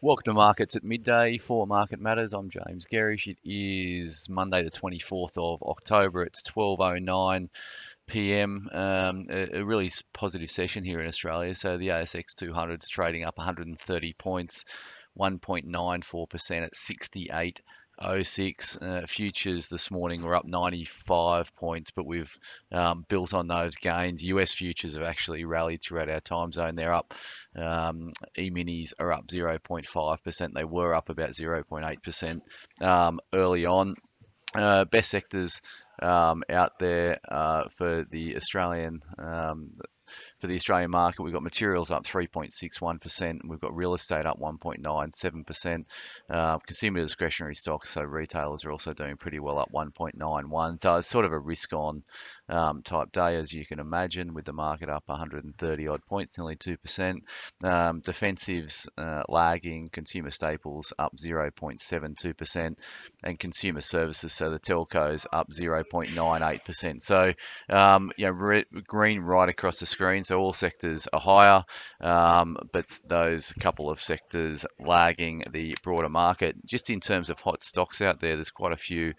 Welcome to Markets at Midday for Market Matters. I'm James Gerrish. It is Monday, the 24th of October. It's 12.09 p.m. Um, a, a, really positive session here in Australia. So the ASX 200 is trading up 130 points, 1.94% at 68. 06 uh, futures this morning were up 95 points, but we've um, built on those gains. US futures have actually rallied throughout our time zone. They're up. Um, E-minis are up 0.5%. They were up about 0.8% um, early on. Uh, best sectors um, out there uh, for the Australian um, for the Australian market, we've got materials up 3.61%, we've got real estate up 1.97%, uh, consumer discretionary stocks, so retailers are also doing pretty well, up 1.91. So it's sort of a risk-on um, type day, as you can imagine, with the market up 130 odd points, nearly 2%. Um, defensives uh, lagging, consumer staples up 0.72%, and consumer services, so the telcos up 0.98%. So, um, you know, re- green right across the screen. So all sectors are higher, um, but those couple of sectors lagging the broader market. Just in terms of hot stocks out there, there's quite a few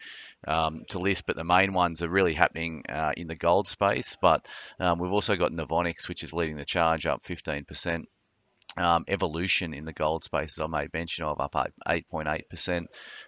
um, to list, but the main ones are really happening uh, in the gold space. But um, we've also got Novonix, which is leading the charge up 15%. Um, evolution in the gold space, as I made mention of, up 8.8%.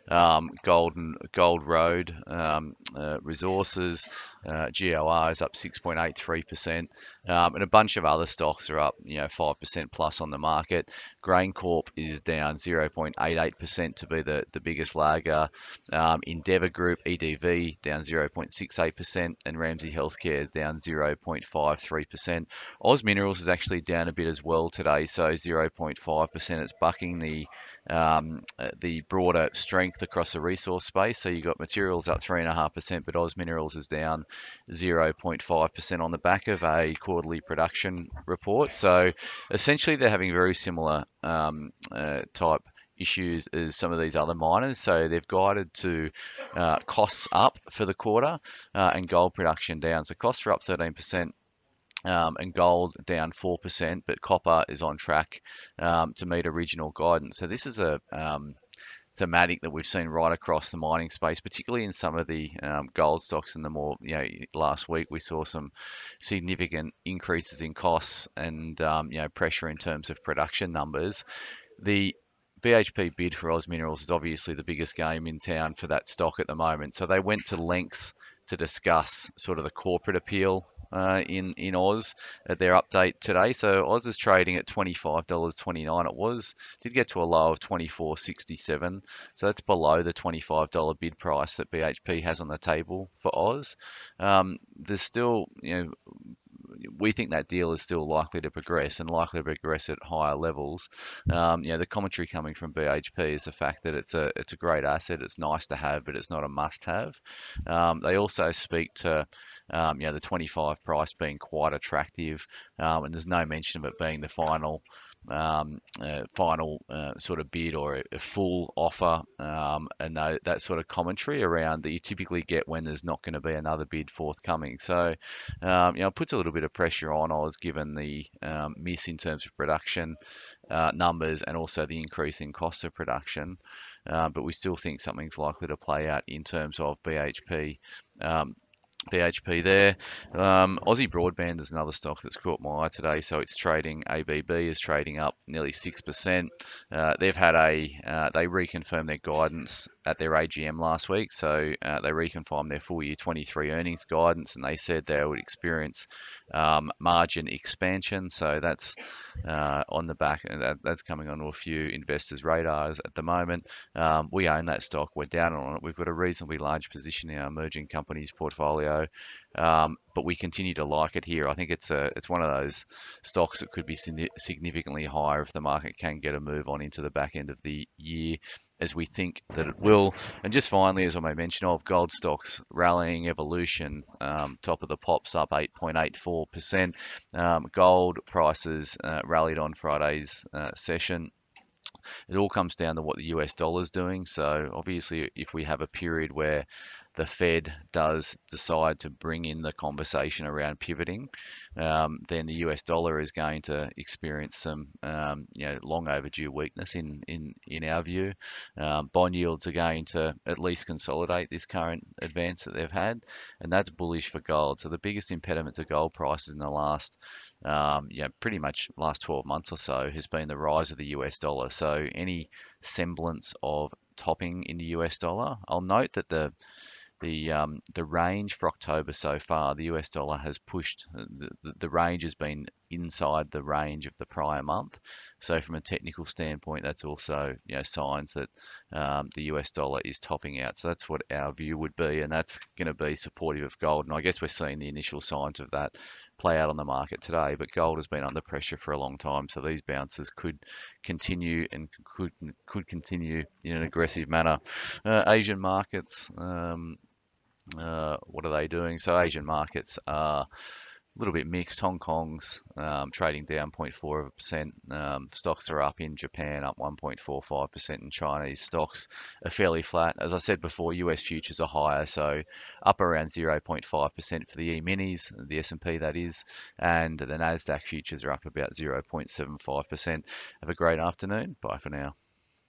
Um, Golden Gold Road um, uh, Resources, uh, GOR is up 6.83%, um, and a bunch of other stocks are up, you know, 5% plus on the market. GrainCorp is down 0.88% to be the, the biggest lagger. Um, Endeavour Group, EDV, down 0.68%, and Ramsay Healthcare down 0.53%. Oz Minerals is actually down a bit as well today, so 0.5%. It's bucking the um, uh, the broader strength across the resource space. So you've got materials up 3.5%, but Oz Minerals is down 0.5% on the back of a quarterly production report. So essentially, they're having very similar um, uh, type issues as some of these other miners. So they've guided to uh, costs up for the quarter uh, and gold production down. So costs are up 13%. Um, and gold down 4%, but copper is on track um, to meet original guidance. So this is a um, thematic that we've seen right across the mining space, particularly in some of the um, gold stocks. In the more, you know, last week we saw some significant increases in costs and um, you know pressure in terms of production numbers. The BHP bid for Oz Minerals is obviously the biggest game in town for that stock at the moment. So they went to lengths to discuss sort of the corporate appeal uh, in in Oz at their update today. So Oz is trading at twenty five dollars twenty nine. It was did get to a low of twenty four sixty seven. So that's below the twenty five dollar bid price that BHP has on the table for Oz. Um, there's still you know we think that deal is still likely to progress and likely to progress at higher levels. Um, you know, the commentary coming from BHP is the fact that it's a it's a great asset. It's nice to have, but it's not a must-have. Um, they also speak to um, you know, the 25 price being quite attractive, um, and there's no mention of it being the final um, uh, final uh, sort of bid or a, full offer, um, and that, that, sort of commentary around that you typically get when there's not going to be another bid forthcoming. So, um, you know, it puts a little bit of pressure on Oz given the um, miss in terms of production uh, numbers and also the increase in cost of production. Uh, but we still think something's likely to play out in terms of BHP. BHP there. Um, Aussie Broadband is another stock that's caught my eye today. So it's trading, ABB is trading up nearly 6%. Uh, they've had a, uh, they reconfirmed their guidance at their AGM last week. So uh, they reconfirmed their full year 23 earnings guidance and they said they would experience um, margin expansion. So that's uh, on the back, and that, that's coming onto a few investors' radars at the moment. Um, we own that stock. We're down on it. We've got a reasonably large position in our emerging companies portfolio, um, but we continue to like it here. I think it's a it's one of those stocks that could be significantly higher if the market can get a move on into the back end of the year as we think that it will. And just finally, as I may mention of gold stocks rallying evolution, um, top of the pops up 8.84%. Um, gold prices uh, rallied on Friday's uh, session. It all comes down to what the US dollar is doing. So obviously, if we have a period where the Fed does decide to bring in the conversation around pivoting, um, then the US dollar is going to experience some um, you know long overdue weakness in in in our view. Um, bond yields are going to at least consolidate this current advance that they've had, and that's bullish for gold. So the biggest impediment to gold prices in the last um, yeah, pretty much last 12 months or so has been the rise of the US dollar. So any semblance of topping in the US dollar, I'll note that the the um, the range for October so far, the US dollar has pushed uh, the, the range has been inside the range of the prior month. So from a technical standpoint, that's also you know signs that um, the US dollar is topping out. So that's what our view would be, and that's going to be supportive of gold. And I guess we're seeing the initial signs of that play out on the market today. But gold has been under pressure for a long time, so these bounces could continue and could could continue in an aggressive manner. Uh, Asian markets. Um, uh, what are they doing? So Asian markets are a little bit mixed. Hong Kong's um, trading down 0.4%. Um, stocks are up in Japan, up 1.45%, and Chinese stocks are fairly flat. As I said before, US futures are higher, so up around 0.5% for the E-minis, the S&P that is, and the Nasdaq futures are up about 0.75%. Have a great afternoon. Bye for now.